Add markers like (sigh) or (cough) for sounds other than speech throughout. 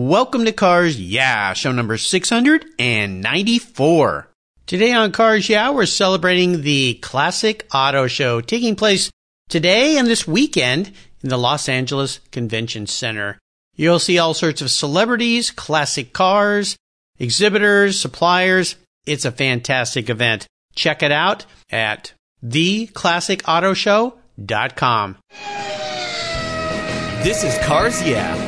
Welcome to Cars Yeah, show number 694. Today on Cars Yeah, we're celebrating the Classic Auto Show taking place today and this weekend in the Los Angeles Convention Center. You'll see all sorts of celebrities, classic cars, exhibitors, suppliers. It's a fantastic event. Check it out at theclassicautoshow.com. This is Cars Yeah,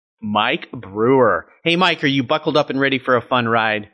Mike Brewer. Hey, Mike, are you buckled up and ready for a fun ride?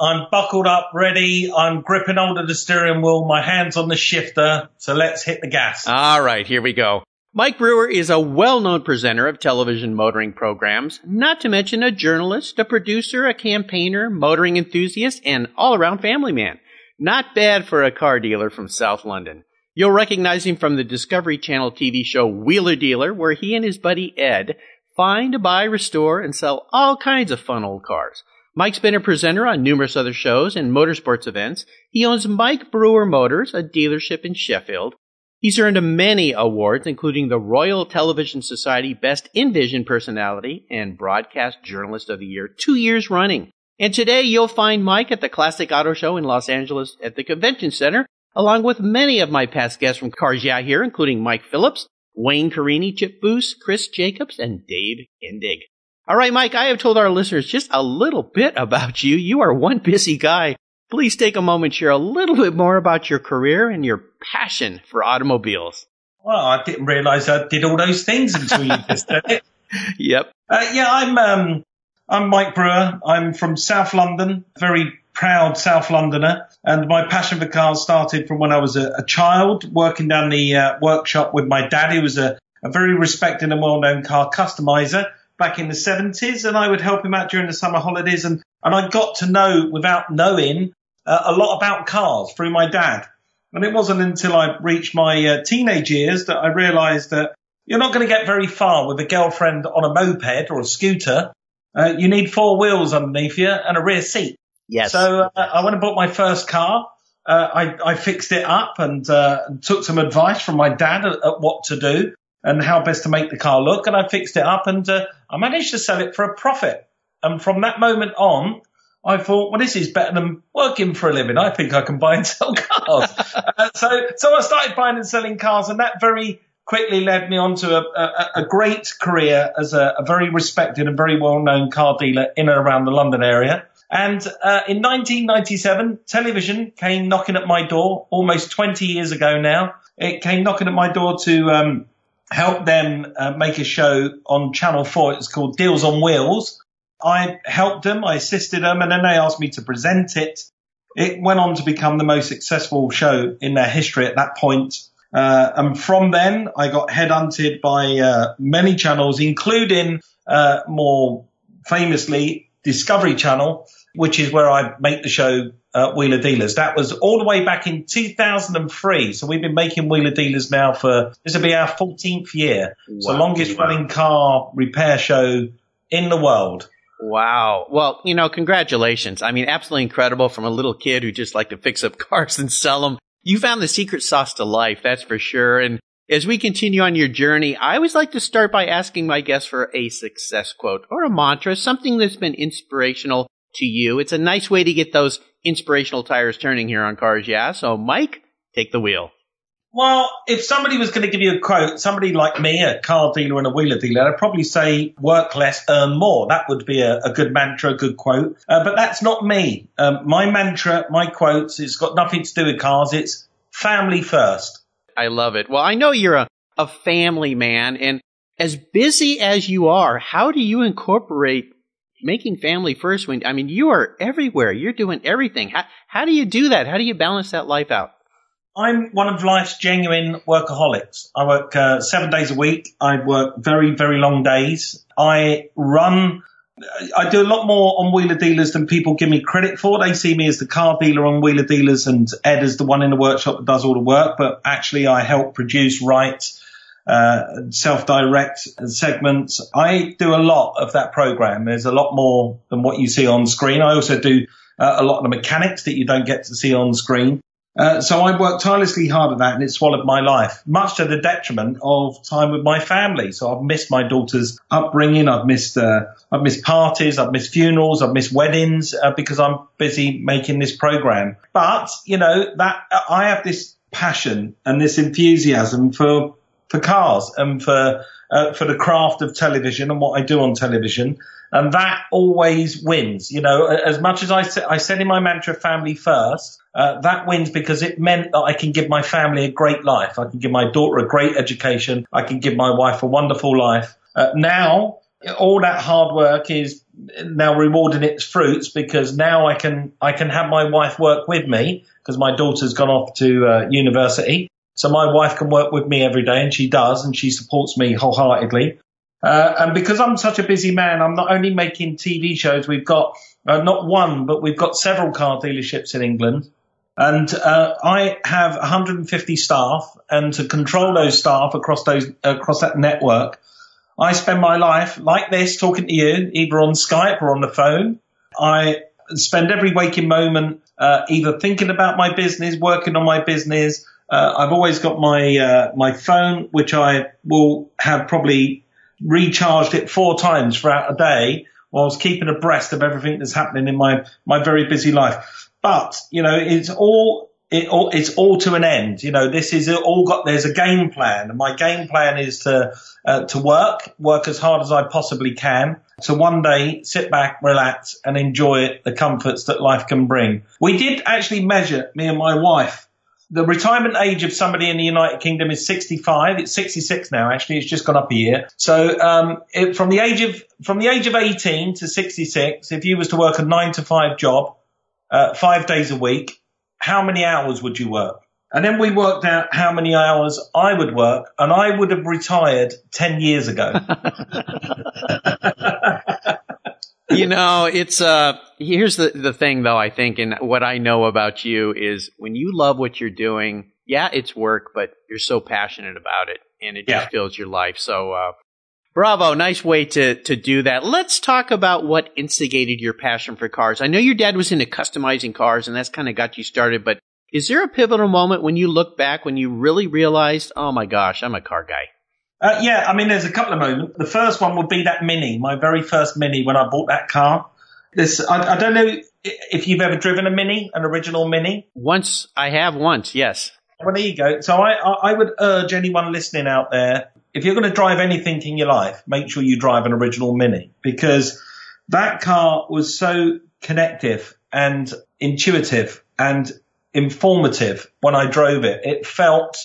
I'm buckled up, ready. I'm gripping hold of the steering wheel, my hands on the shifter. So let's hit the gas. All right, here we go. Mike Brewer is a well-known presenter of television motoring programs, not to mention a journalist, a producer, a campaigner, motoring enthusiast, and all-around family man. Not bad for a car dealer from South London. You'll recognize him from the Discovery Channel TV show Wheeler Dealer, where he and his buddy Ed find, buy, restore, and sell all kinds of fun old cars. Mike's been a presenter on numerous other shows and motorsports events. He owns Mike Brewer Motors, a dealership in Sheffield. He's earned many awards, including the Royal Television Society Best in Vision Personality and Broadcast Journalist of the Year two years running. And today you'll find Mike at the Classic Auto Show in Los Angeles at the Convention Center, along with many of my past guests from Cars Yeah here, including Mike Phillips, Wayne Carini, Chip Foose, Chris Jacobs, and Dave Kendig. All right, Mike, I have told our listeners just a little bit about you. You are one busy guy. Please take a moment, to share a little bit more about your career and your passion for automobiles. Well, I didn't realize I did all those things until you just it. (laughs) Yep. Uh, yeah, I'm, um, I'm Mike Brewer. I'm from South London, very proud South Londoner, and my passion for cars started from when I was a, a child, working down the uh, workshop with my dad, who was a, a very respected and well-known car customizer back in the 70s, and I would help him out during the summer holidays, and, and I got to know, without knowing, uh, a lot about cars through my dad. And it wasn't until I reached my uh, teenage years that I realized that you're not going to get very far with a girlfriend on a moped or a scooter. Uh, you need four wheels underneath you and a rear seat. Yes. So uh, I went and bought my first car. Uh, I, I fixed it up and uh, took some advice from my dad at, at, what to do and how best to make the car look. And I fixed it up and uh, I managed to sell it for a profit. And from that moment on, I thought, well, this is better than working for a living. I think I can buy and (laughs) sell cars. uh, so, so I started buying and selling cars, and that very quickly led me on to a, a, a great career as a, a, very respected and very well known car dealer in and around the London area. And uh, in 1997, television came knocking at my door almost 20 years ago now. It came knocking at my door to um, help them uh, make a show on Channel 4. It's called Deals on Wheels. I helped them, I assisted them, and then they asked me to present it. It went on to become the most successful show in their history at that point. Uh, and from then, I got headhunted by uh, many channels, including uh, more famously Discovery Channel, which is where I make the show uh, Wheeler Dealers. That was all the way back in 2003. So we've been making Wheeler Dealers now for this will be our 14th year. Wow. So longest wow. running car repair show in the world. Wow. Well, you know, congratulations. I mean, absolutely incredible from a little kid who just liked to fix up (laughs) cars and sell them. You found the secret sauce to life, that's for sure. And as we continue on your journey, I always like to start by asking my guests for a success quote or a mantra, something that's been inspirational to you. It's a nice way to get those inspirational tires turning here on Cars Yeah. So, Mike, take the wheel. Well, if somebody was going to give you a quote, somebody like me, a car dealer and a wheeler dealer, I'd probably say work less, earn more. That would be a, a good mantra, a good quote. Uh, but that's not me. Um, my mantra, my quotes, it's got nothing to do with cars. It's family first. I love it. Well, I know you're a, a family man and as busy as you are, how do you incorporate making family first when, I mean, you are everywhere. You're doing everything. How, how do you do that? How do you balance that life out? I'm one of life's genuine workaholics. I work uh, seven days a week. I work very, very long days. I run I do a lot more on Wheeler Dealers than people give me credit for. They see me as the car dealer on Wheeler Dealers and Ed is the one in the workshop that does all the work. But actually, I help produce, write, uh, self-direct segments. I do a lot of that program. There's a lot more than what you see on screen. I also do uh, a lot of the mechanics that you don't get to see on screen. Uh, so I worked tirelessly hard at that and it swallowed my life, much to the detriment of time with my family. So I've missed my daughter's upbringing. I've missed, uh, I've missed parties. I've missed funerals. I've missed weddings uh, because I'm busy making this program. But, you know, that I have this passion and this enthusiasm for, for cars and for, uh, for the craft of television and what I do on television. And that always wins. You know, as much as I, I said in my mantra, family first, uh, that wins because it meant that I can give my family a great life. I can give my daughter a great education. I can give my wife a wonderful life. Uh, now, all that hard work is now rewarding its fruits because now I can I can have my wife work with me because my daughter's gone off to uh, university. So my wife can work with me every day, and she does, and she supports me wholeheartedly. Uh, and because I'm such a busy man, I'm not only making TV shows. We've got uh, not one, but we've got several car dealerships in England. And uh, I have 150 staff, and to control those staff across those across that network, I spend my life like this, talking to you, either on Skype or on the phone. I spend every waking moment uh, either thinking about my business, working on my business. Uh, I've always got my uh, my phone, which I will have probably recharged it four times throughout a day whilst keeping abreast of everything that's happening in my, my very busy life. But, you know, it's all, it all, it's all to an end. You know, this is all got, there's a game plan and my game plan is to, uh, to work, work as hard as I possibly can to one day sit back, relax and enjoy the comforts that life can bring. We did actually measure, me and my wife, the retirement age of somebody in the United Kingdom is 65. It's 66 now. Actually, it's just gone up a year. So um, it, from the age of from the age of 18 to 66, if you was to work a nine to five job, uh, five days a week, how many hours would you work? And then we worked out how many hours I would work, and I would have retired 10 years ago. (laughs) you know, it's uh here's the the thing though, I think and what I know about you is when you love what you're doing, yeah, it's work, but you're so passionate about it and it just fills your life. So uh bravo, nice way to to do that. Let's talk about what instigated your passion for cars. I know your dad was into customizing cars and that's kind of got you started, but is there a pivotal moment when you look back when you really realized, "Oh my gosh, I'm a car guy"? Uh, yeah, I mean, there's a couple of moments. The first one would be that Mini, my very first Mini when I bought that car. This, I, I don't know if you've ever driven a Mini, an original Mini. Once, I have once, yes. Well, there you go. So I, I would urge anyone listening out there, if you're going to drive anything in your life, make sure you drive an original Mini because that car was so connective and intuitive and informative when I drove it. It felt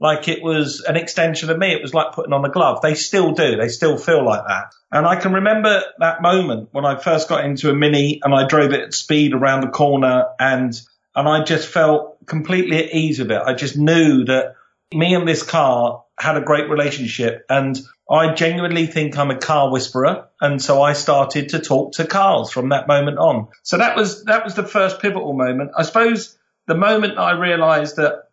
like it was an extension of me. It was like putting on a glove. They still do. They still feel like that. And I can remember that moment when I first got into a mini and I drove it at speed around the corner and, and I just felt completely at ease with it. I just knew that me and this car had a great relationship and I genuinely think I'm a car whisperer. And so I started to talk to cars from that moment on. So that was, that was the first pivotal moment. I suppose the moment I realized that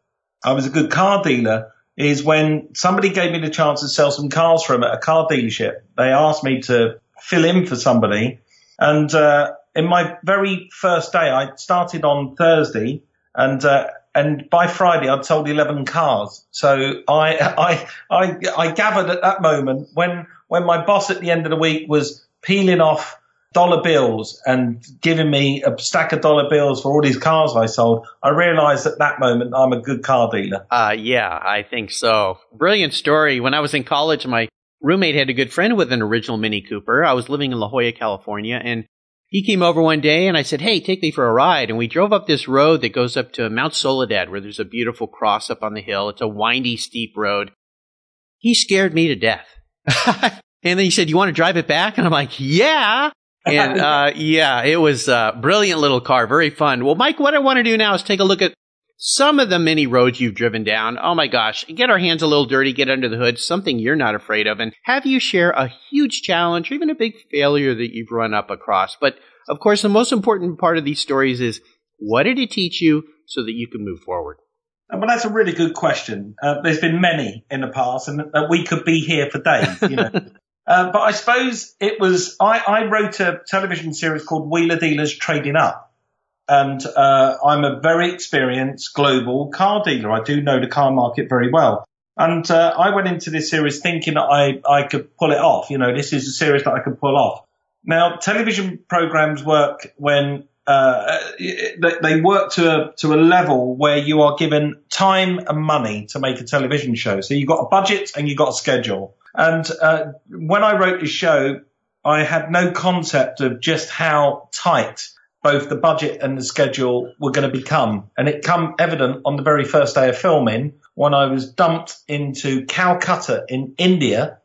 I was a good car dealer is when somebody gave me the chance to sell some cars for them at a car dealership. They asked me to fill in for somebody. And, uh, in my very first day, I started on Thursday and, uh, and by Friday I'd sold 11 cars. So I, (laughs) I, I, I gathered at that moment when, when my boss at the end of the week was peeling off dollar bills and giving me a stack of dollar bills for all these cars I sold, I realized at that moment I'm a good car dealer. Uh, yeah, I think so. Brilliant story. When I was in college, my roommate had a good friend with an original Mini Cooper. I was living in La Jolla, California, and he came over one day and I said, Hey, take me for a ride. And we drove up this road that goes up to Mount Soledad where there's a beautiful cross up on the hill. It's a windy, steep road. He scared me to death. (laughs) and then he said, you want to drive it back? And I'm like, yeah and (laughs) uh, yeah, it was a brilliant little car, very fun. Well, Mike, what I want to do now is take a look at some of the many roads you've driven down. Oh my gosh, get our hands a little dirty, get under the hood, something you're not afraid of, and have you share a huge challenge or even a big failure that you've run up across. But of course, the most important part of these stories is what did it teach you so that you can move forward? Uh, well, that's a really good question. Uh, there's been many in the past, and uh, we could be here for days. You know. (laughs) uh, but I suppose it was I, I, wrote a television series called Wheeler Dealers Trading Up, and uh, I'm a very experienced global car dealer. I do know the car market very well. And uh, I went into this series thinking that I, I could pull it off. You know, this is a series that I could pull off. Now, television programs work when uh, they work to a, to a level where you are given time and money to make a television show. So you've got a budget and you've got a schedule. And uh, when I wrote this show, I had no concept of just how tight both the budget and the schedule were going to become. And it come evident on the very first day of filming when I was dumped into Calcutta in India.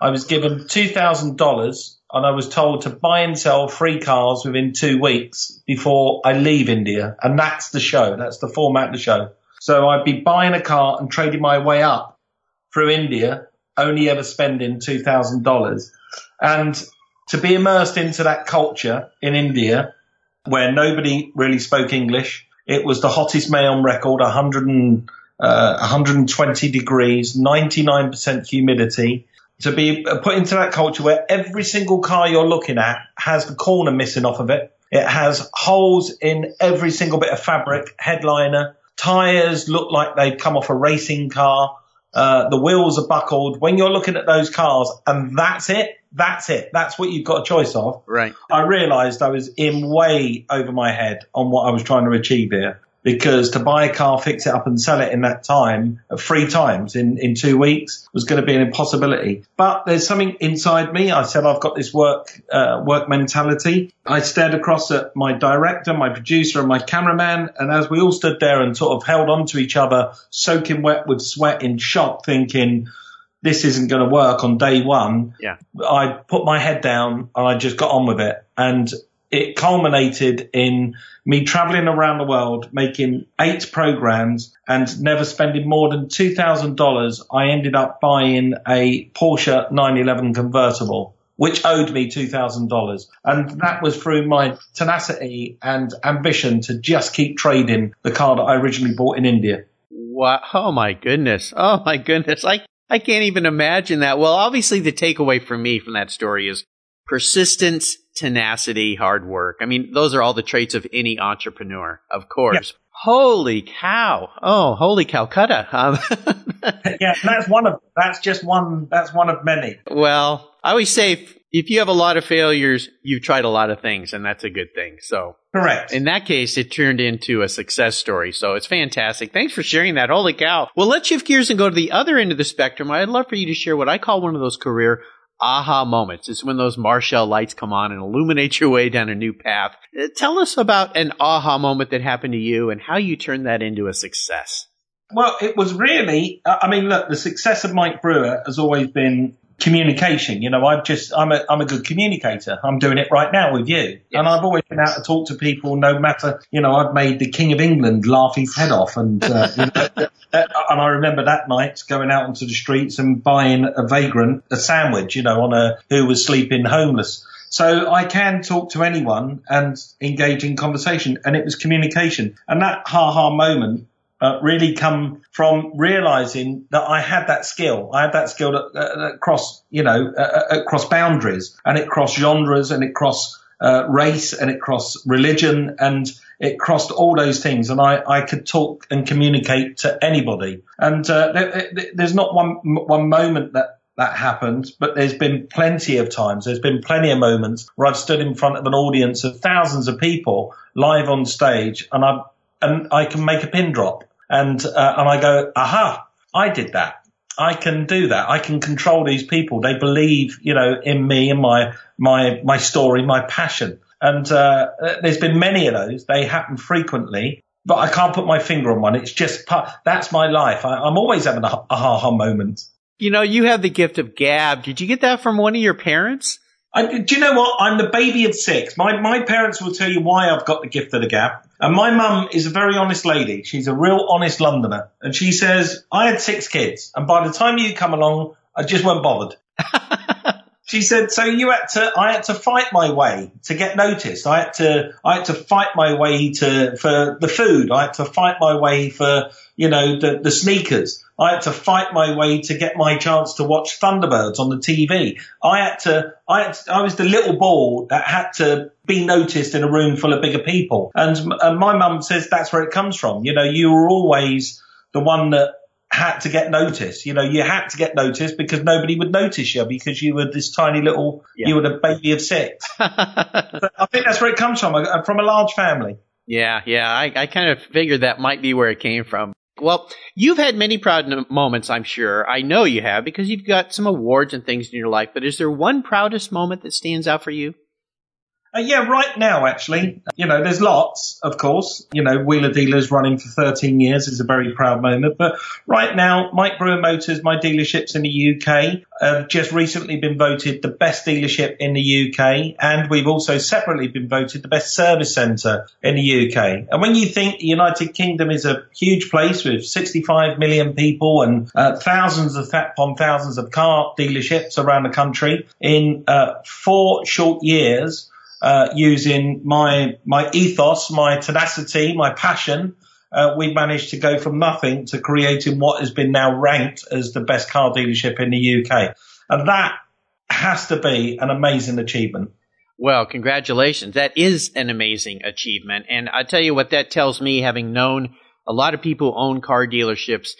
I was given $2,000 and I was told to buy and sell three cars within two weeks before I leave India. And that's the show. That's the format of the show. So I'd be buying a car and trading my way up through India, only ever spending $2,000. And to be immersed into that culture in India where nobody really spoke English, it was the hottest May on record, 100 and, uh, 120 degrees, 99% humidity to be put into that culture where every single car you're looking at has the corner missing off of it. It has holes in every single bit of fabric, headliner, tires look like they've come off a racing car. Uh, the wheels are buckled. When you're looking at those cars and that's it, that's it. That's what you've got a choice of. Right. I realized I was in way over my head on what I was trying to achieve here because to buy a car, fix it up and sell it in that time, three times in, in two weeks was going to be an impossibility. But there's something inside me. I said, I've got this work, uh, work mentality. I stared across at my director, my producer and my cameraman. And as we all stood there and sort of held on to each other, soaking wet with sweat in shock, thinking, this isn't going to work on day one. Yeah. I put my head down and I just got on with it. And it culminated in me traveling around the world, making eight programs and never spending more than $2,000. I ended up buying a Porsche 911 convertible, which owed me $2,000. And that was through my tenacity and ambition to just keep trading the car that I originally bought in India. Wow. Oh my goodness. Oh my goodness. I, I can't even imagine that. Well, obviously the takeaway for me from that story is persistence, tenacity, hard work. I mean, those are all the traits of any entrepreneur, of course. Holy cow! Oh, holy Calcutta! Um, (laughs) yeah, that's one of that's just one that's one of many. Well, I always say if, if you have a lot of failures, you've tried a lot of things, and that's a good thing. So, correct. In that case, it turned into a success story. So it's fantastic. Thanks for sharing that. Holy cow! Well, let's shift gears and go to the other end of the spectrum. I'd love for you to share what I call one of those career aha moments. It's when those Marchal lights come on and illuminate your way down a new path. Uh, tell us about an aha moment that happened to you and how you turned that into a success. Well, it was really, I mean, look, the success of Mike Brewer has always been communication. You know, I've just, I'm a, I'm a good communicator. I'm doing it right now with you. Yes. And I've always been out to talk to people no matter, you know, I've made the King of England laugh his head off. And, uh, you know, (laughs) and I remember that night going out onto the streets and buying a vagrant a sandwich, you know, on a, who was sleeping homeless. So I can talk to anyone and engage in conversation and it was communication. And that ha ha moment uh, really come from realizing that I had that skill. I had that skill that, uh, cross, you know, uh, uh cross boundaries and it crossed genres and it crossed uh, race and it crossed religion and it crossed all those things. And I, I could talk and communicate to anybody. And uh, there, there's not one one moment that that happened, but there's been plenty of times. There's been plenty of moments where I've stood in front of an audience of thousands of people live on stage, and I and I can make a pin drop and uh, and I go, aha, I did that. I can do that. I can control these people. They believe, you know, in me and my my my story, my passion. And uh, there's been many of those. They happen frequently, but I can't put my finger on one. It's just part, that's my life. I, am always having a, a ha ha moment. You know, you have the gift of gab. Did you get that from one of your parents? I, do you know what? I'm the baby of six. My my parents will tell you why I've got the gift of the gab. And my mum is a very honest lady. She's a real honest Londoner. And she says, I had six kids. And by the time you come along, I just weren't bothered. She said, so you had to, I had to fight my way to get noticed. I had to, I had to fight my way to, for the food. I had to fight my way for, you know, the, the sneakers. I had to fight my way to get my chance to watch Thunderbirds on the TV. I had to, I had to, I was the little ball that had to be noticed in a room full of bigger people. And, and my mum says that's where it comes from. You know, you were always the one that had to get noticed. You know, you had to get noticed because nobody would notice you because you were this tiny little, yeah. you were the baby of six. (laughs) I think that's where it comes from, uh, from a large family. Yeah, yeah. I, I kind of figured that might be where it came from. Well, you've had many proud moments, I'm sure. I know you have because you've got some awards and things in your life. But is there one proudest moment that stands out for you? Uh, yeah, right now, actually, you know, there's lots, of course. You know, Wheeler Dealers running for 13 years is a very proud moment. But right now, Mike Brewer Motors, my dealerships in the UK, have just recently been voted the best dealership in the UK. And we've also separately been voted the best service centre in the UK. And when you think the United Kingdom is a huge place with 65 million people and uh, thousands of upon thousands of car dealerships around the country in uh, four short years, uh, using my my ethos, my tenacity, my passion, uh, we managed to go from nothing to creating what has been now ranked as the best car dealership in the UK, and that has to be an amazing achievement. Well, congratulations. That is an amazing achievement. And I tell you what that tells me, having known a lot of people who own car dealerships,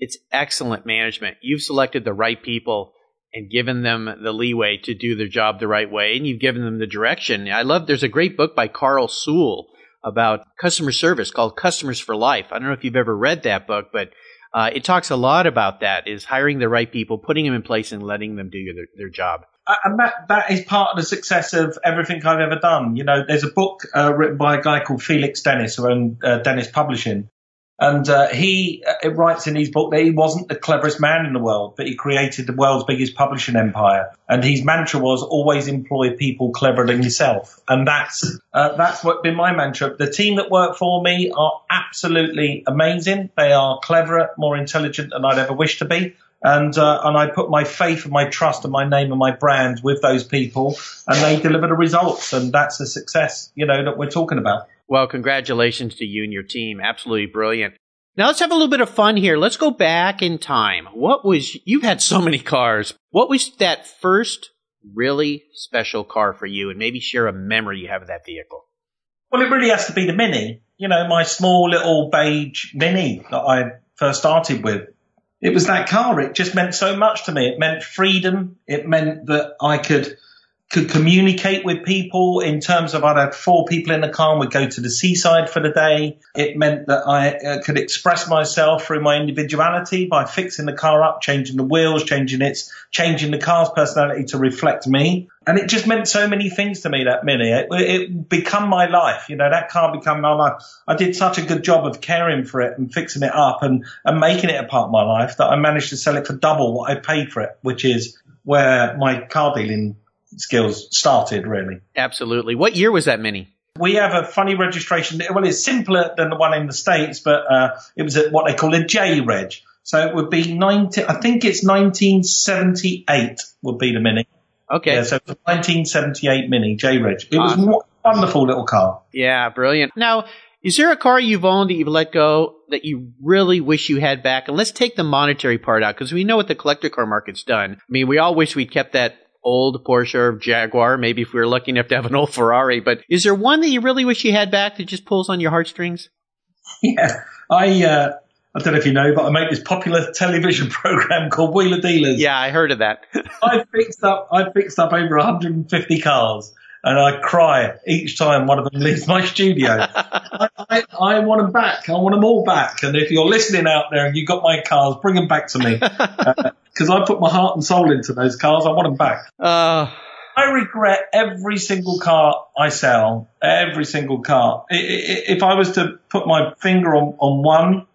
it's excellent management. You've selected the right people and given them the leeway to do their job the right way, and you've given them the direction. I love. There's a great book by Carl Sewell about customer service called Customers for Life. I don't know if you've ever read that book, but uh, it talks a lot about that: is hiring the right people, putting them in place, and letting them do their, their job. Uh, and that, that is part of the success of everything I've ever done. You know, there's a book uh, written by a guy called Felix Dennis, who owned uh, Dennis Publishing, and uh, he uh, writes in his book that he wasn't the cleverest man in the world, but he created the world's biggest publishing empire. And his mantra was always employ people cleverer than yourself. And that's uh, that's what been my mantra. The team that work for me are absolutely amazing. They are cleverer, more intelligent than I'd ever wish to be. And uh, and I put my faith and my trust and my name and my brand with those people, and they deliver the results. And that's the success, you know, that we're talking about. Well, congratulations to you and your team. Absolutely brilliant. Now let's have a little bit of fun here. Let's go back in time. What was, you've had so many cars. What was that first really special car for you? And maybe share a memory you have of that vehicle. Well, it really has to be the Mini. You know, my small little beige Mini that I first started with. It was that car. It just meant so much to me. It meant freedom. It meant that I could could communicate with people in terms of I'd have four people in the car and we'd go to the seaside for the day. It meant that I uh, could express myself through my individuality by fixing the car up, changing the wheels, changing its, changing the car's personality to reflect me. And it just meant so many things to me, that Mini. It, it become my life. You know, that car became my life. I did such a good job of caring for it and fixing it up and, and making it a part of my life that I managed to sell it for double what I paid for it, which is where my car dealing skills started, really. Absolutely. What year was that Mini? We have a funny registration. Well, it's simpler than the one in the States, but uh, it was at what they call a J reg. So it would be 19, I think it's 1978 would be the Mini. Okay. Yeah, so 1978 Mini, J reg. It awesome. was a wonderful little car. Yeah, brilliant. Now, is there a car you've owned that you've let go that you really wish you had back? And let's take the monetary part out because we know what the collector car market's done. I mean, we all wish we'd kept that old Porsche or Jaguar. Maybe if we were lucky enough to have an old Ferrari. But is there one that you really wish you had back that just pulls on your heartstrings? (laughs) Yeah, I uh, I don't know if you know, but I make this popular television (laughs) program called Wheeler Dealers. Yeah, I heard of that. (laughs) I fixed up I fixed up over 150 cars and I cry each time one of them leaves my studio. I, I, I, want them back. I want them all back. And if you're listening out there and you got my cars, bring them back to me because I put my heart and soul into those cars. I want them back. Uh, I regret every single car I sell. Every single car. If I was to put my finger on, on one,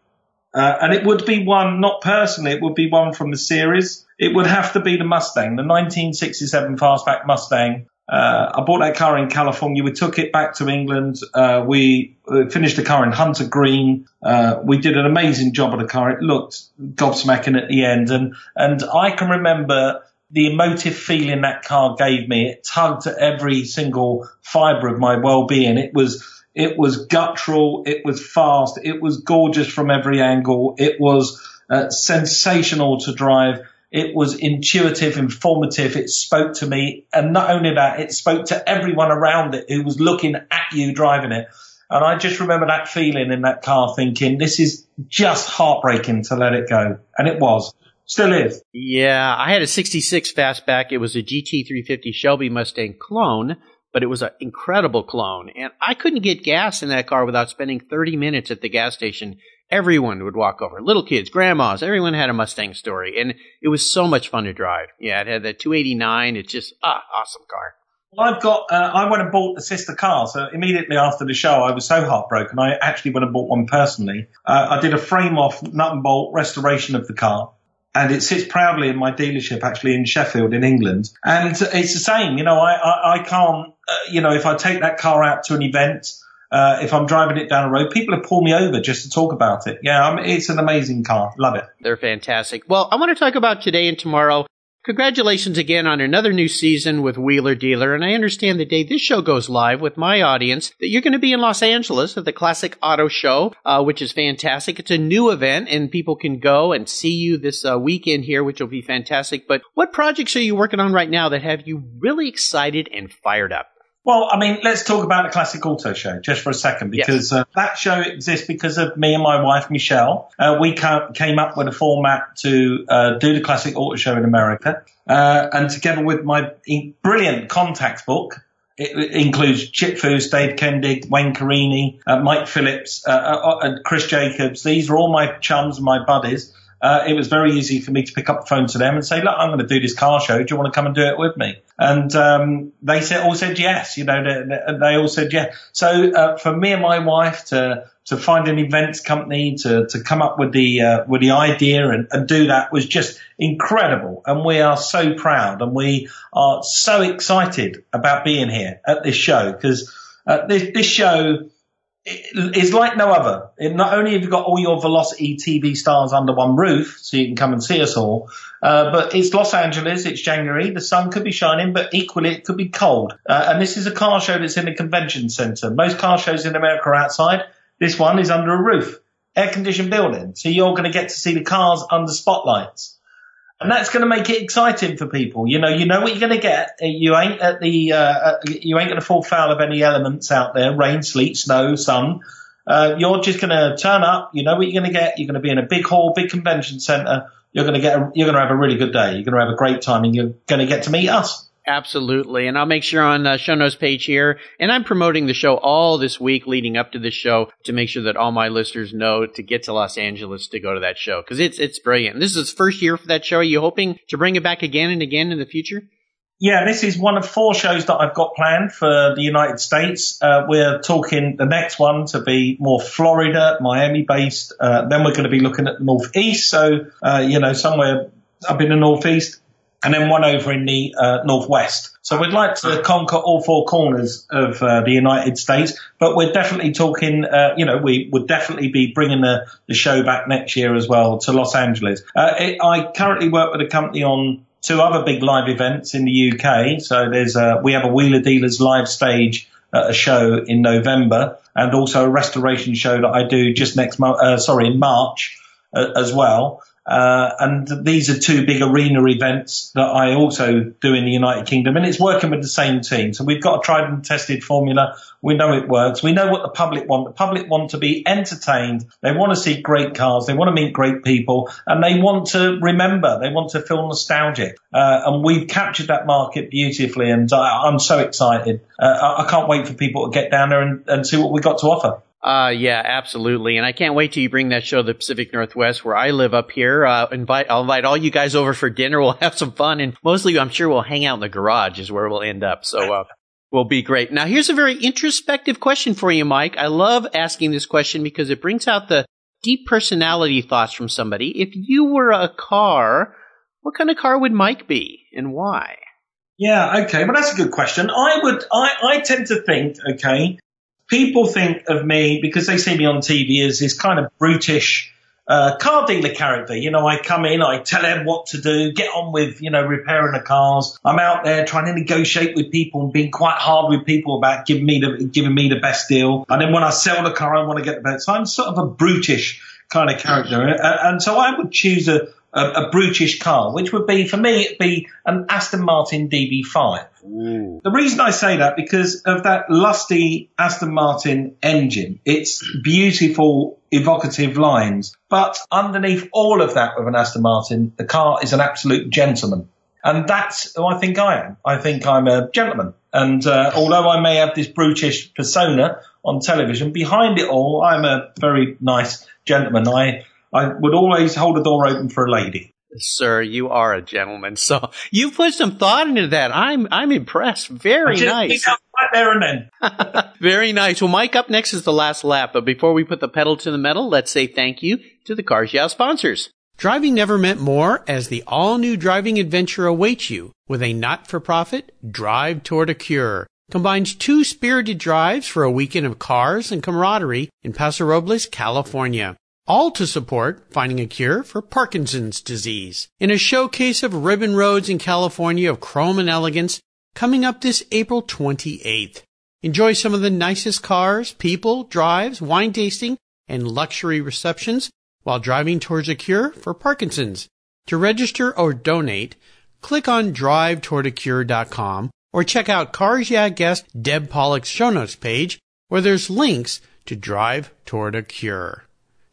uh, and it would be one, not personally, it would be one from the series. it would have to be the Mustang, the 1967 fastback Mustang. Uh, I bought that car in California. We took it back to England. Uh, we uh, finished the car in Hunter Green. Uh, we did an amazing job of the car. It looked gobsmacking at the end. And, and I can remember the emotive feeling that car gave me. It tugged at every single fiber of my well-being. It was, it was guttural. It was fast. It was gorgeous from every angle. It was uh, sensational to drive. It was intuitive, informative. It spoke to me. And not only that, it spoke to everyone around it who was looking at you driving it. And I just remember that feeling in that car thinking, this is just heartbreaking to let it go. And it was. Still is. Yeah, I had a 66 fastback. It was a GT350 Shelby Mustang clone, but it was an incredible clone. And I couldn't get gas in that car without spending 30 minutes at the gas station everyone would walk over. Little kids, grandmas, everyone had a Mustang story. And it was so much fun to drive. Yeah, it had the 289. It's just, ah, awesome car. Well, I've got, uh, I went and bought the sister car. So immediately after the show, I was so heartbroken. I actually went and bought one personally. Uh, I did a frame off nut and bolt restoration of the car. And it sits proudly in my dealership, actually in Sheffield, in England. And it's the same, you know. I I, I can't, uh, you know, if I take that car out to an event, uh, if I'm driving it down a road, people have pulled me over just to talk about it. Yeah, I it's an amazing car. Love it. They're fantastic. Well, I want to talk about today and tomorrow. Congratulations again on another new season with Wheeler Dealer. And I understand the day this show goes live with my audience that you're going to be in Los Angeles at the Classic Auto Show, uh, which is fantastic. It's a new event and people can go and see you this uh, weekend here, which will be fantastic. But what projects are you working on right now that have you really excited and fired up? Well, I mean, let's talk about the Classic Auto Show just for a second because yes. uh, that show exists because of me and my wife, Michelle. Uh, we came up with a format to uh, do the Classic Auto Show in America. Uh, and together with my brilliant contacts book, it includes Chip Foose, Dave Kendig, Wayne Carini, uh, Mike Phillips, uh, Chris Jacobs. These are all my chums and my buddies uh, it was very easy for me to pick up the phone to them and say, look, I'm going to do this car show. Do you want to come and do it with me? And um, they said, all said yes. You know, they, they all said yes. So uh, for me and my wife to to find an events company to to come up with the uh, with the idea and, and do that was just incredible. And we are so proud and we are so excited about being here at this show because this this show it's like no other. It not only have you got all your Velocity TV stars under one roof, so you can come and see us all, uh, but it's Los Angeles, it's January, the sun could be shining, but equally it could be cold. Uh, and this is a car show that's in a convention center. Most car shows in America are outside. This one is under a roof, air conditioned building. So you're going to get to see the cars under spotlights. And that's going to make it exciting for people. You know, you know what you're going to get. You ain't at the, uh, you ain't going to fall foul of any elements out there, rain, sleet, snow, sun. Uh, you're just going to turn up. You know what you're going to get. You're going to be in a big hall, big convention center. You're going to get, a, you're going to have a really good day. You're going to have a great time and you're going to get to meet us. Absolutely. And I'll make sure on the show notes page here, and I'm promoting the show all this week leading up to the show to make sure that all my listeners know to get to Los Angeles to go to that show because it's, it's brilliant. This is first year for that show. Are you hoping to bring it back again and again in the future? Yeah, this is one of four shows that I've got planned for the United States. Uh, we're talking the next one to be more Florida, Miami based. Uh, then we're going to be looking at the Northeast. So, uh, you know, somewhere up in the Northeast and then one over in the uh, northwest. So we'd like to conquer all four corners of uh, the United States, but we're definitely talking. Uh, you know, we would definitely be bringing the, the show back next year as well to Los Angeles. Uh, it, I currently work with a company on two other big live events in the UK. So there's a, we have a Wheeler Dealers live stage a show in November, and also a restoration show that I do just next month. Uh, sorry, in March uh, as well. Uh, and these are two big arena events that I also do in the United Kingdom, and it's working with the same team. So we've got a tried and tested formula. We know it works. We know what the public want. The public want to be entertained. They want to see great cars. They want to meet great people, and they want to remember. They want to feel nostalgic. Uh, and we've captured that market beautifully, and I, am so excited. Uh, I can't wait for people to get down there and, and see what we've got to offer. Uh, yeah, absolutely. And I can't wait till you bring that show to the Pacific Northwest where I live up here. Uh, invite, I'll invite all you guys over for dinner. We'll (laughs) have some fun and mostly I'm sure we'll hang out in the garage is where we'll end up. So, uh, (laughs) will be great. Now here's a very introspective question for you, Mike. I love asking this question because it brings out the deep personality thoughts from somebody. If you were a car, what kind of car would Mike be and why? Yeah, okay. Well, that's a good question. I would, I, I tend to think, okay, people think of me because they see me on TV as this kind of brutish, uh, car dealer character. You know, I come in, I tell them what to do, get on with, you know, repairing the cars. I'm out there trying to negotiate with people and being quite hard with people about giving me the, giving me the best deal. And then when I sell the car, I want to get the best. So I'm sort of a brutish kind of character. And, and so I would choose a, a, a, brutish car, which would be, for me, it'd be an Aston Martin DB5. Ooh. The reason I say that because of that lusty Aston Martin engine. It's beautiful, evocative lines. But underneath all of that with an Aston Martin, the car is an absolute gentleman. And that's who I think I am. I think I'm a gentleman. And uh, although I may have this brutish persona on television, behind it all, I'm a very nice gentleman. I I would always hold a door open for a lady. Sir, you are a gentleman. So you put some thought into that. I'm I'm impressed. Very nice. Right there and then. Very nice. Well, Mike, up next is the last lap. But before we put the pedal to the metal, let's say thank you to the Cars Yeah sponsors. Driving never meant more as the all new driving adventure awaits you with a not for profit drive toward a cure. Combines two spirited drives for a weekend of cars and camaraderie in Paso Robles, California all to support finding a cure for Parkinson's disease. In a showcase of ribbon roads in California of chrome and elegance coming up this April 28th. Enjoy some of the nicest cars, people, drives, wine tasting, and luxury receptions while driving towards a cure for Parkinson's. To register or donate, click on drivetowardacure.com or check out Cars Yeah guest Deb Pollock's show notes page where there's links to Drive Toward a Cure.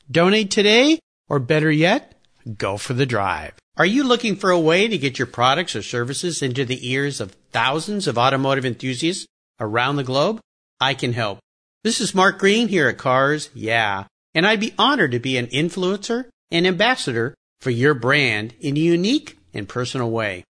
Donate today, or better yet, go for the drive. Are you looking for a way to get your products or services into the ears of thousands of automotive enthusiasts around the globe? I can help. This is Mark Green here at Cars Yeah, and I'd be honored to be an influencer and ambassador for your brand in a unique and personal way.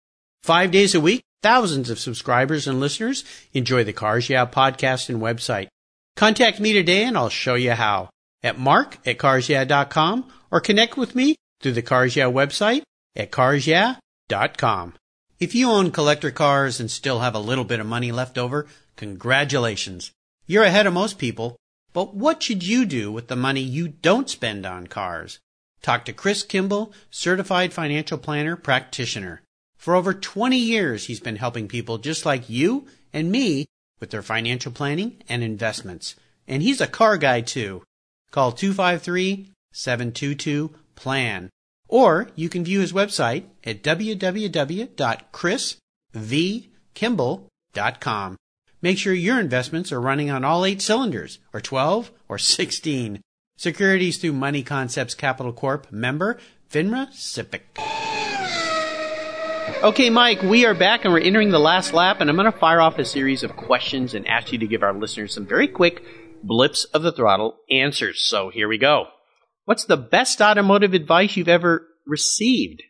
Five days a week, thousands of subscribers and listeners enjoy the Cars Yeah podcast and website. Contact me today and I'll show you how at mark at carsyeah.com or connect with me through the Cars Yeah website at carsyeah.com. If you own collector cars and still have a little bit of money left over, congratulations. You're ahead of most people, but what should you do with the money you don't spend on cars? Talk to Chris Kimball, certified financial planner practitioner. For over 20 years, he's been helping people just like you and me with their financial planning and investments. And he's a car guy too. Call 253-722-PLAN. Or you can view his website at www.chrisvkimball.com. Make sure your investments are running on all eight cylinders, or 12, or 16. Securities through Money Concepts Capital Corp. Member, FINRA SIPC. Okay, Mike, we are back and we're entering the last lap, and I'm going to fire off a series of questions and ask you to give our listeners some very quick blips of the throttle answers. So here we go. What's the best automotive advice you've ever received?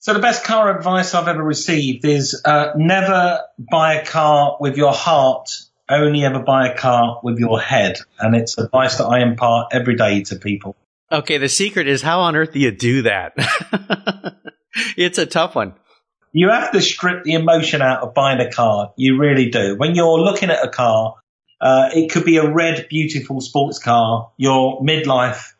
So the best car advice I've ever received is uh, never buy a car with your heart. Only ever buy a car with your head. And it's advice that I impart every day to people. Okay, the secret is how on earth do you do that? (laughs) it's a tough one. You have to strip the emotion out of buying a car. You really do. When you're looking at a car, uh, it could be a red, beautiful sports car. You're midlife.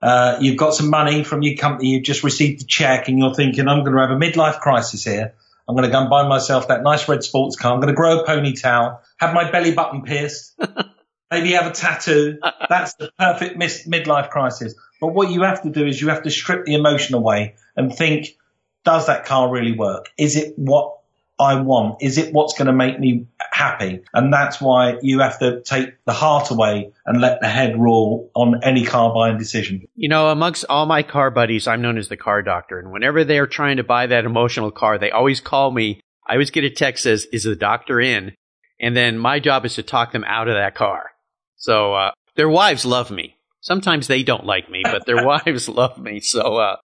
Uh, you've got some money from your company. You've just received a check and you're thinking, I'm going to have a midlife crisis here. I'm going to go and buy myself that nice red sports car. I'm going to grow a ponytail, have my belly button pierced, (laughs) maybe have a tattoo. That's the perfect midlife crisis. But what you have to do is you have to strip the emotion away and think, does that car really work? Is it what I want? Is it what's going to make me happy? And that's why you have to take the heart away and let the head rule on any car buying decision. You know, amongst all my car buddies, I'm known as the car doctor. And whenever they're trying to buy that emotional car, they always call me. I always get a text says, is the doctor in? And then my job is to talk them out of that car. So, uh, their wives love me. Sometimes they don't like me, but their (laughs) wives love me. So, uh,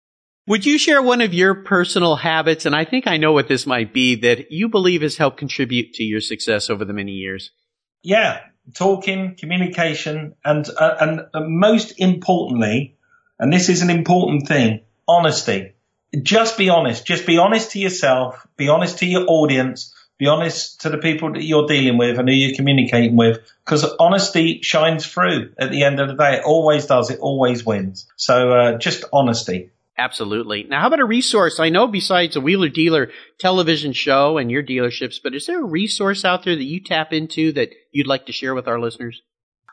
would you share one of your personal habits, and I think I know what this might be, that you believe has helped contribute to your success over the many years? Yeah, talking, communication, and uh, and uh, most importantly, and this is an important thing, honesty just be honest. Just be honest to yourself. Be honest to your audience. Be honest to the people that you're dealing with and who you're communicating with, because honesty shines through at the end of the day. It always does. It always wins. So uh, just honesty. Absolutely. Now, how about a resource? I know besides a Wheeler Dealer television show and your dealerships, but is there a resource out there that you tap into that you'd like to share with our listeners?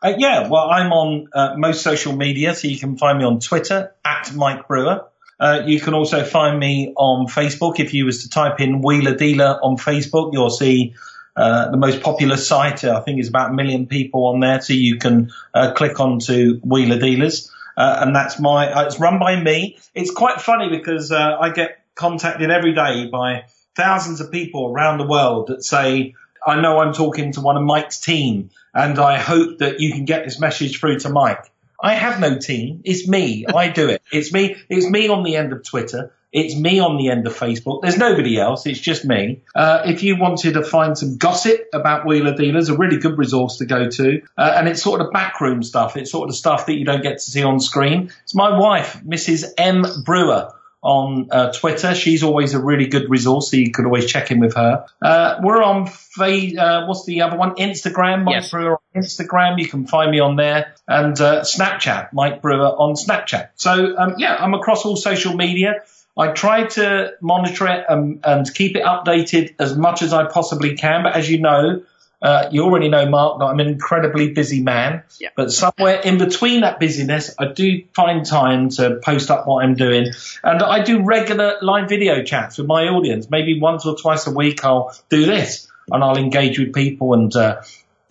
Uh, yeah, well, I'm on uh, most social media, so you can find me on Twitter at Mike Brewer. Uh, you can also find me on Facebook. If you was to type in Wheeler Dealer on Facebook, you'll see uh, the most popular site. I think is about a million people on there, so you can uh, click onto Wheeler Dealers. Uh, and that's my, uh, it's run by me. It's quite funny because uh, I get contacted every day by thousands of people around the world that say, I know I'm talking to one of Mike's team and I hope that you can get this message through to Mike. I have no team. It's me. I do it. It's me. It's me on the end of Twitter. It's me on the end of Facebook. There's nobody else. It's just me. Uh, if you wanted to find some gossip about Wheeler Dealers, a really good resource to go to. Uh, and it's sort of backroom stuff. It's sort of stuff that you don't get to see on screen. It's my wife, Mrs. M. Brewer on uh, Twitter. She's always a really good resource, so you could always check in with her. Uh, we're on Fa- uh, what's the other one? Instagram, Mike Yes. Brewer on Instagram. You can find me on there, and uh, Snapchat, Mike Brewer on Snapchat. So um, yeah, I'm across all social media. I try to monitor it and, and keep it updated as much as I possibly can. But as you know, uh, you already know, Mark, that I'm an incredibly busy man. Yeah. But somewhere in between that busyness, I do find time to post up what I'm doing. And I do regular live video chats with my audience. Maybe once or twice a week, I'll do this and I'll engage with people and, uh,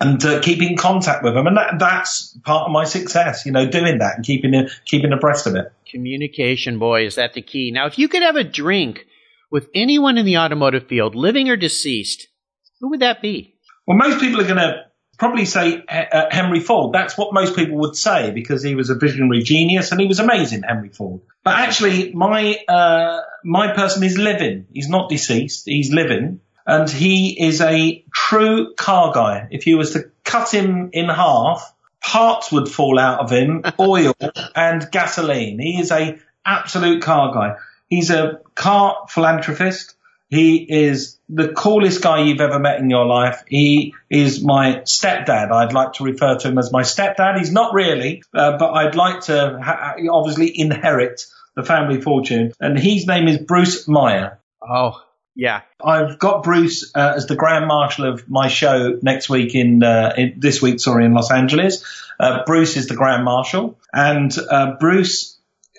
and uh, keep in contact with them. And that, that's part of my success, you know, doing that and keeping, keeping abreast of it. Communication, boy, is that the key. Now, if you could have a drink with anyone in the automotive field, living or deceased, who would that be? Well, most people are going to probably say uh, Henry Ford. That's what most people would say because he was a visionary genius and he was amazing, Henry Ford. But actually, my uh, my person is living. He's not deceased. He's living, and he is a true car guy. If you was to cut him in half, parts would fall out of him, (laughs) oil and gasoline. He is a absolute car guy. He's a car philanthropist. He is the coolest guy you've ever met in your life. He is my stepdad. I'd like to refer to him as my stepdad. He's not really, uh, but I'd like to ha- obviously inherit the family fortune. And his name is Bruce Meyer. Oh, yeah. I've got Bruce uh, as the Grand Marshal of my show next week in, uh, in this week, sorry, in Los Angeles. Uh, Bruce is the Grand Marshal, and uh, Bruce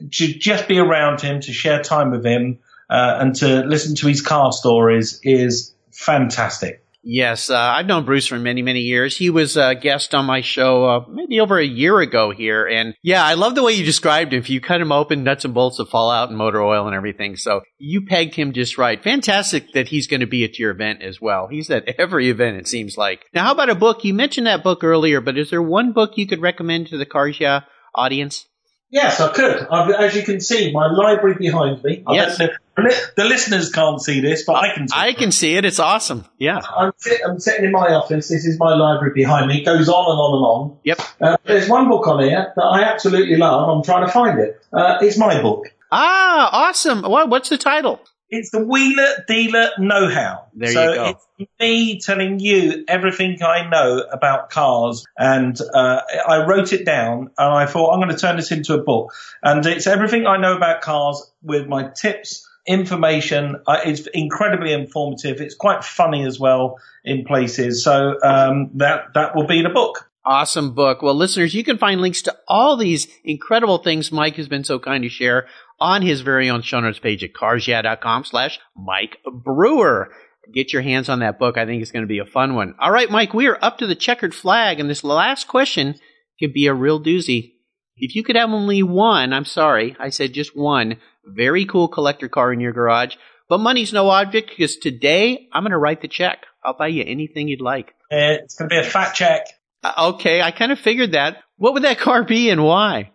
to just be around him, to share time with him, uh, and to listen to his car stories is fantastic. Yes, uh, I've known Bruce for many, many years. He was a guest on my show uh, maybe over a year ago here. And yeah, I love the way you described him. If you cut him open, nuts and bolts of fallout and motor oil and everything. So you pegged him just right. Fantastic that he's going to be at your event as well. He's at every event, it seems like. Now, how about a book? You mentioned that book earlier, but is there one book you could recommend to the Yeah audience? Yes, I could. I've, as you can see, my library behind me. I Yes. don't know- the listeners can't see this, but I can. See I it. can see it. It's awesome. Yeah. I'm, sit, I'm sitting in my office. This is my library behind me. It goes on and on and on. Yep. Uh, there's one book on here that I absolutely love. I'm trying to find it. Uh, it's my book. Ah, awesome. What, what's the title? It's the Wheeler Dealer Know-How. There you so go. it's me telling you everything I know about cars, and uh, I wrote it down, and I thought I'm going to turn this into a book. And it's everything I know about cars with my tips, information. Uh, it's incredibly informative. It's quite funny as well in places. So um, that that will be the book. Awesome book. Well, listeners, you can find links to all these incredible things Mike has been so kind to share on his very own show notes page at carsyeah.com slash Mike Brewer. Get your hands on that book. I think it's going to be a fun one. All right, Mike, we are up to the checkered flag, and this last question could be a real doozy. If you could have only one, I'm sorry, I said just one very cool collector car in your garage, but money's no object because today I'm going to write the check. I'll buy you anything you'd like. Uh, it's going to be a fat check. Uh, okay, I kind of figured that. What would that car be and why?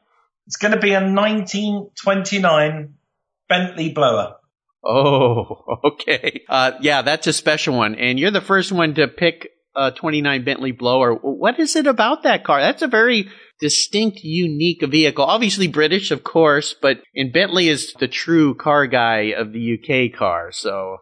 It's going to be a 1929 Bentley blower. Oh, (laughs) okay. Uh, yeah, that's a special one. And you're the first one to pick uh, 29 Bentley Blower. What is it about that car? That's a very distinct, unique vehicle. Obviously British, of course, but and Bentley is the true car guy of the UK car. So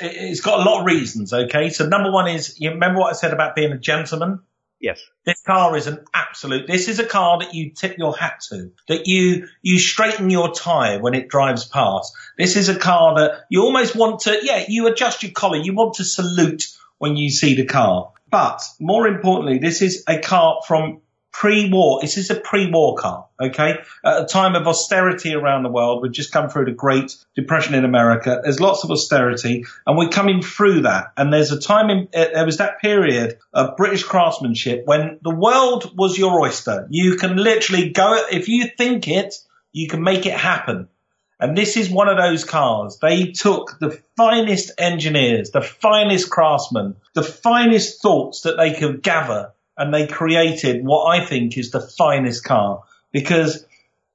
it's got a lot of reasons. Okay, so number one is you remember what I said about being a gentleman. Yes. This car is an absolute. This is a car that you tip your hat to. That you you straighten your tie when it drives past. This is a car that you almost want to. Yeah, you adjust your collar. You want to salute when you see the car. But more importantly, this is a car from pre-war. This is a pre-war car, okay? At a time of austerity around the world, we've just come through the Great Depression in America. There's lots of austerity, and we're coming through that. And there's a time in uh, there was that period of British craftsmanship when the world was your oyster. You can literally go if you think it, you can make it happen. And this is one of those cars. They took the finest engineers, the finest craftsmen, the finest thoughts that they could gather and they created what I think is the finest car because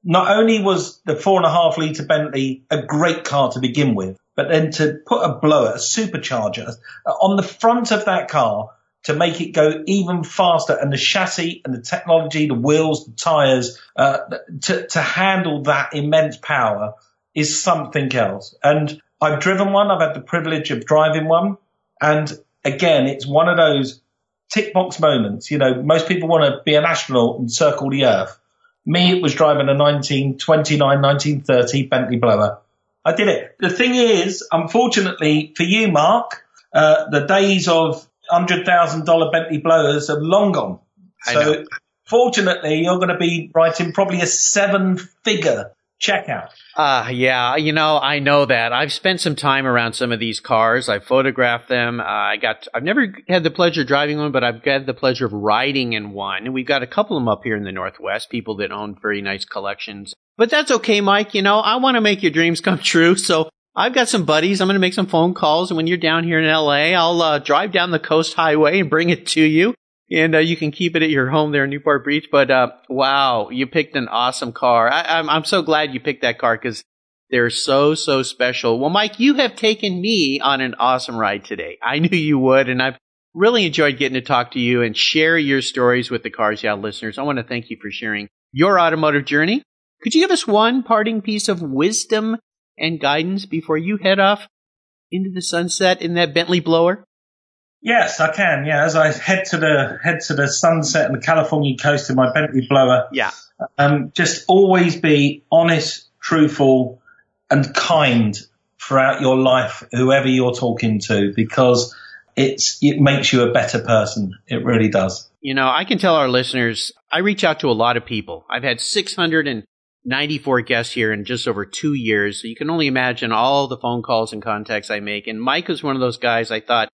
not only was the four and a half litre Bentley a great car to begin with, but then to put a blower, a supercharger on the front of that car to make it go even faster and the chassis and the technology, the wheels, the tires, uh, to, to handle that immense power is something else. And I've driven one. I've had the privilege of driving one. And again, it's one of those tick box moments. You know, most people want to be an astronaut and circle the Earth. Me, it was driving a 1929, 1930 Bentley blower. I did it. The thing is, unfortunately for you, Mark, uh, the days of $100,000 Bentley blowers are long gone. So fortunately, you're going to be writing probably a seven figure checkout. Uh, yeah, you know, I know that. I've spent some time around some of these cars. I've photographed them. Uh, I got, I've never had the pleasure of driving one, but I've had the pleasure of riding in one. And we've got a couple of them up here in the Northwest, people that own very nice collections. But that's okay, Mike. You know, I want to make your dreams come (laughs) true. So I've got some buddies. I'm going to make some phone calls. And when you're down here in LA, I'll uh, drive down the coast highway and bring it to you and uh, you can keep it at your home there in Newport Beach. But uh, wow, you picked an awesome car. I, am I'm, I'm so glad you picked that car because they're so so special. Well, Mike, you have taken me on an awesome ride today. I knew you would, and I've really enjoyed getting to talk to you and share your stories with the Cars Yeah listeners. I want to thank you for sharing your automotive journey. Could you give us one parting piece of wisdom and guidance before you head off into the sunset in that Bentley blower? Yes, I can. Yeah, as I head to the head to the sunset and the California coast in my Bentley blower. Yeah. Um, just always be honest, truthful, and kind throughout your life, whoever you're talking to, because it's it makes you a better person. It really does. You know, I can tell our listeners. I reach out to a lot of people. I've had 694 guests here in just over two years. So you can only imagine all the phone calls and contacts I make. And Mike was one of those guys I thought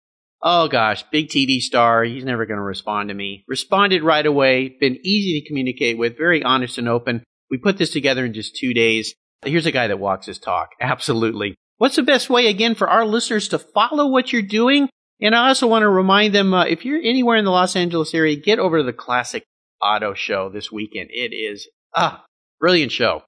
oh gosh, big TV star, he's never going to respond to me. Responded right away, been easy to communicate with, very honest and open. We put this together in just two days. Here's a guy that walks his talk. (laughs) Absolutely. What's the best way, again, for our listeners to follow what you're doing? And I also want to remind them uh, if you're anywhere in the Los Angeles area, get over to the Classic Auto Show this weekend. It is ah brilliant show.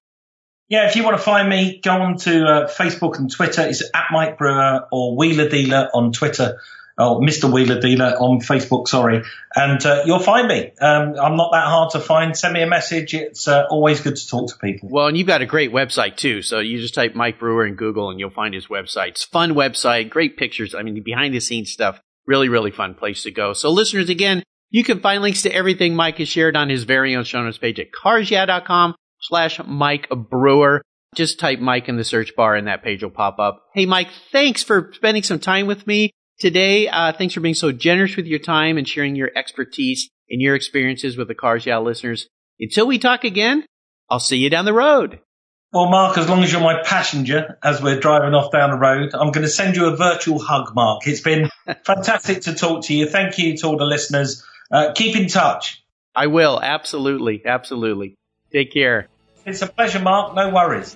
Yeah, if you want to find me, go on to uh, Facebook and Twitter. It's at Mike Brewer or Wheeler Dealer on Twitter or Mr. Wheeler Dealer on Facebook, sorry, and uh, you'll find me. Um, I'm not that hard to find. Send me a message. It's uh, always good to talk to people. Well, and you've got a great website too. So you just type Mike Brewer in Google and you'll find his website. It's fun website, great pictures. I mean, behind the scenes stuff. Really, really fun place to go. So listeners, again, you can find links to everything Mike has shared on his very own show notes page at carsyeah.com slash Mike Brewer. Just type Mike in the search bar and that page will pop up. Hey, Mike, thanks for spending some time with me today. Uh, thanks for being so generous with your time and sharing your expertise and your experiences with the Cars Yeah listeners. Until we talk again, I'll see you down the road. Well, Mark, as long as you're my passenger as we're driving off down the road, I'm going to send you a virtual hug, Mark. It's been (laughs) fantastic to talk to you. Thank you to all the listeners. Uh, keep in touch. I will. Absolutely. Absolutely. Take care. It's a pleasure, Mark. No worries.